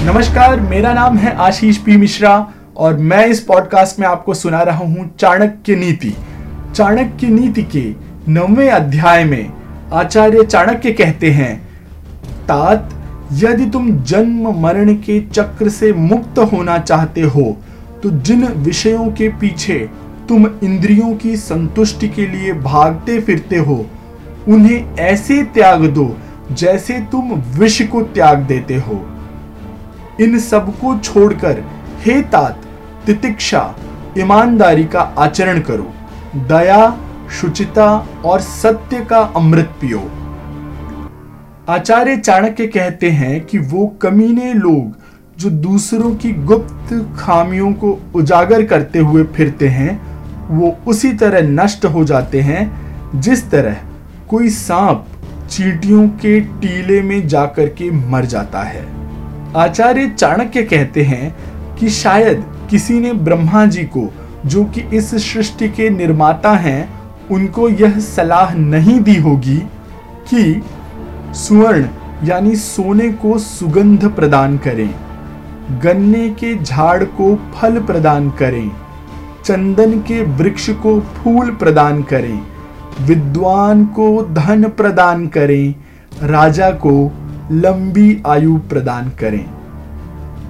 नमस्कार, मेरा नाम है आशीष पी मिश्रा और मैं इस पॉडकास्ट में आपको सुना रहा हूँ चाणक्य नीति। चाणक्य नीति के नौवे अध्याय में आचार्य चाणक्य कहते हैं, तात, यदि तुम जन्म मरण के चक्र से मुक्त होना चाहते हो तो जिन विषयों के पीछे तुम इंद्रियों की संतुष्टि के लिए भागते फिरते हो, उन्हें ऐसे त्याग दो जैसे तुम विष को त्याग देते हो। इन सबको छोड़कर हे तात, तितिक्षा, ईमानदारी का आचरण करो, दया, शुचिता और सत्य का अमृत पियो। आचार्य चाणक्य कहते हैं कि वो कमीने लोग जो दूसरों की गुप्त खामियों को उजागर करते हुए फिरते हैं, वो उसी तरह नष्ट हो जाते हैं, जिस तरह कोई सांप चींटियों के टीले में जाकर के मर जाता है। आचार्य चाणक्य कहते हैं कि शायद किसी ने ब्रह्मा जी को, जो कि इस सृष्टि के निर्माता हैं, उनको यह सलाह नहीं दी होगी कि सुवर्ण यानी सोने को सुगंध प्रदान करें, गन्ने के झाड़ को फल प्रदान करें, चंदन के वृक्ष को फूल प्रदान करें, विद्वान को धन प्रदान करें, राजा को लंबी आयु प्रदान करें।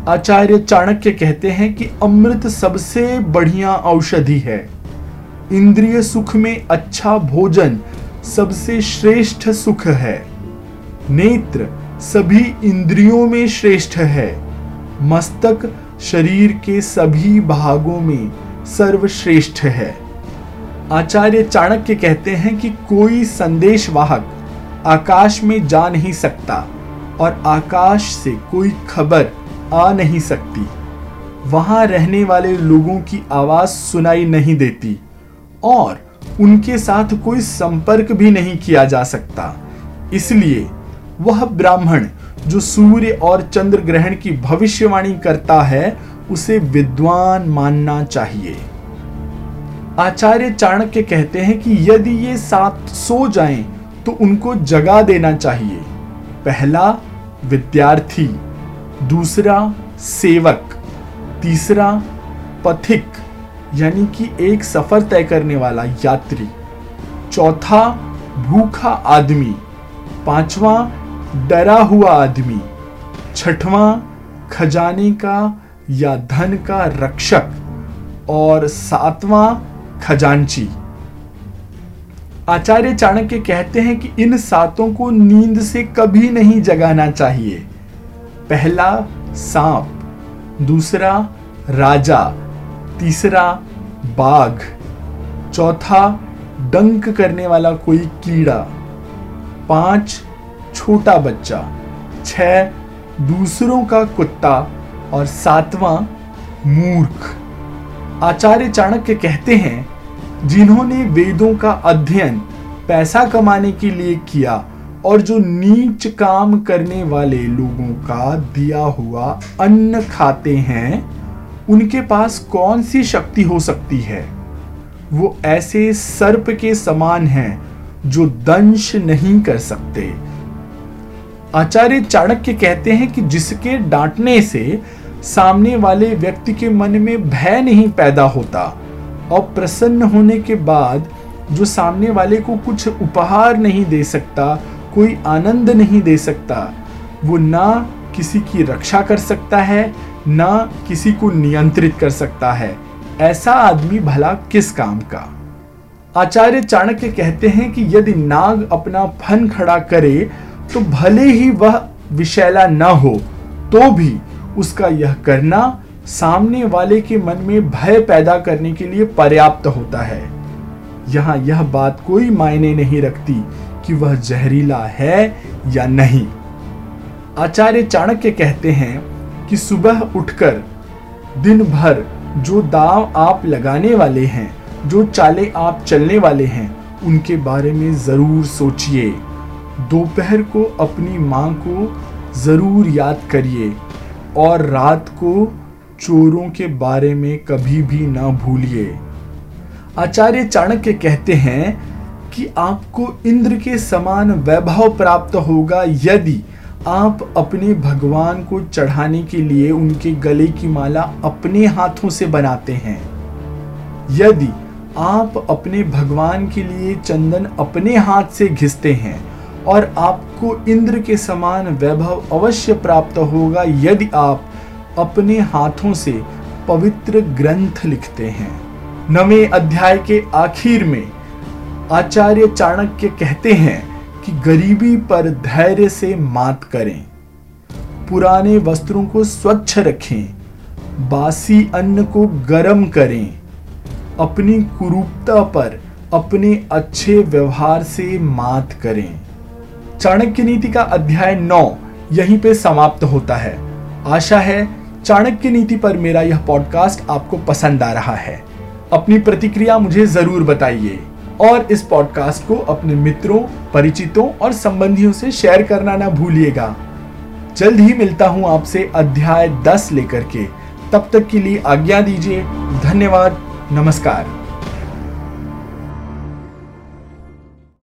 आचार्य चाणक्य कहते हैं कि अमृत सबसे बढ़िया औषधि है। इंद्रिय सुख में अच्छा भोजन सबसे श्रेष्ठ सुख है। नेत्र सभी इंद्रियों में श्रेष्ठ है। मस्तक शरीर के सभी भागों में सर्वश्रेष्ठ है। आचार्य चाणक्य कहते हैं कि कोई संदेश वाहक आकाश में जा नहीं सकता। और आकाश से कोई खबर आ नहीं सकती। वहाँ रहने वाले लोगों की आवाज़ सुनाई नहीं देती और उनके साथ कोई संपर्क भी नहीं किया जा सकता। इसलिए वह ब्राह्मण जो सूर्य और चंद्र ग्रहण की भविष्यवाणी करता है, उसे विद्वान मानना चाहिए। आचार्य चाणक्य कहते हैं कि यदि ये सात सो जाएँ तो उनको जगा देना चाहिए। पहला विद्यार्थी, दूसरा सेवक, तीसरा पथिक, यानी कि एक सफ़र तय करने वाला यात्री, चौथा भूखा आदमी, पांचवा डरा हुआ आदमी, छठवां खजाने का या धन का रक्षक और सातवां खजांची। आचार्य चाणक्य कहते हैं कि इन सातों को नींद से कभी नहीं जगाना चाहिए। पहला सांप, दूसरा राजा, तीसरा बाघ, चौथा डंक करने वाला कोई कीड़ा, पाँच छोटा बच्चा छ दूसरों का कुत्ता और सातवां मूर्ख। आचार्य चाणक्य कहते हैं जिन्होंने वेदों का अध्ययन, पैसा कमाने के लिए किया और जो नीच काम करने वाले लोगों का दिया हुआ अन्न खाते हैं, उनके पास कौन सी शक्ति हो सकती है? वो ऐसे सर्प के समान हैं जो दंश नहीं कर सकते। आचार्य चाणक्य कहते हैं कि जिसके डांटने से सामने वाले व्यक्ति के मन में भय नहीं पैदा होता और प्रसन्न होने के बाद जो सामने वाले को कुछ उपहार नहीं दे सकता, कोई आनंद नहीं दे सकता, वो ना किसी की रक्षा कर सकता है, ना किसी को नियंत्रित कर सकता है। ऐसा आदमी भला किस काम का? आचार्य चाणक्य कहते हैं कि यदि नाग अपना फन खड़ा करे तो भले ही वह विशैला न हो तो भी उसका यह करना सामने वाले के मन में भय पैदा करने के लिए पर्याप्त होता है। यहाँ यह बात कोई मायने नहीं रखती कि वह जहरीला है या नहीं। आचार्य चाणक्य कहते हैं कि सुबह उठकर दिन भर जो दाव आप लगाने वाले हैं, जो चाले आप चलने वाले हैं, उनके बारे में ज़रूर सोचिए। दोपहर को अपनी माँ को ज़रूर याद करिए और रात को चोरों के बारे में कभी भी ना भूलिए। आचार्य चाणक्य कहते हैं कि आपको इंद्र के समान वैभव प्राप्त होगा यदि आप अपने भगवान को चढ़ाने के लिए उनके गले की माला अपने हाथों से बनाते हैं। यदि आप अपने भगवान के लिए चंदन अपने हाथ से घिसते हैं और आपको इंद्र के समान वैभव अवश्य प्राप्त होगा यदि आप अपने हाथों से पवित्र ग्रंथ लिखते हैं। नवे अध्याय के आखिर में आचार्य चाणक्य कहते हैं कि गरीबी पर धैर्य से मात करें। पुराने वस्त्रों को स्वच्छ रखें। बासी अन्न को गर्म करें। अपनी कुरूपता पर अपने अच्छे व्यवहार से मात करें। चाणक्य नीति का अध्याय नौ यहीं पे समाप्त होता है। आशा है चाणक्य नीति पर मेरा यह पॉडकास्ट आपको पसंद आ रहा है। अपनी प्रतिक्रिया मुझे ज़रूर बताइए और इस पॉडकास्ट को अपने मित्रों, परिचितों और संबंधियों से शेयर करना ना भूलिएगा। जल्द ही मिलता हूँ आपसे अध्याय 10 लेकर के। तब तक के लिए आज्ञा दीजिए। धन्यवाद। नमस्कार।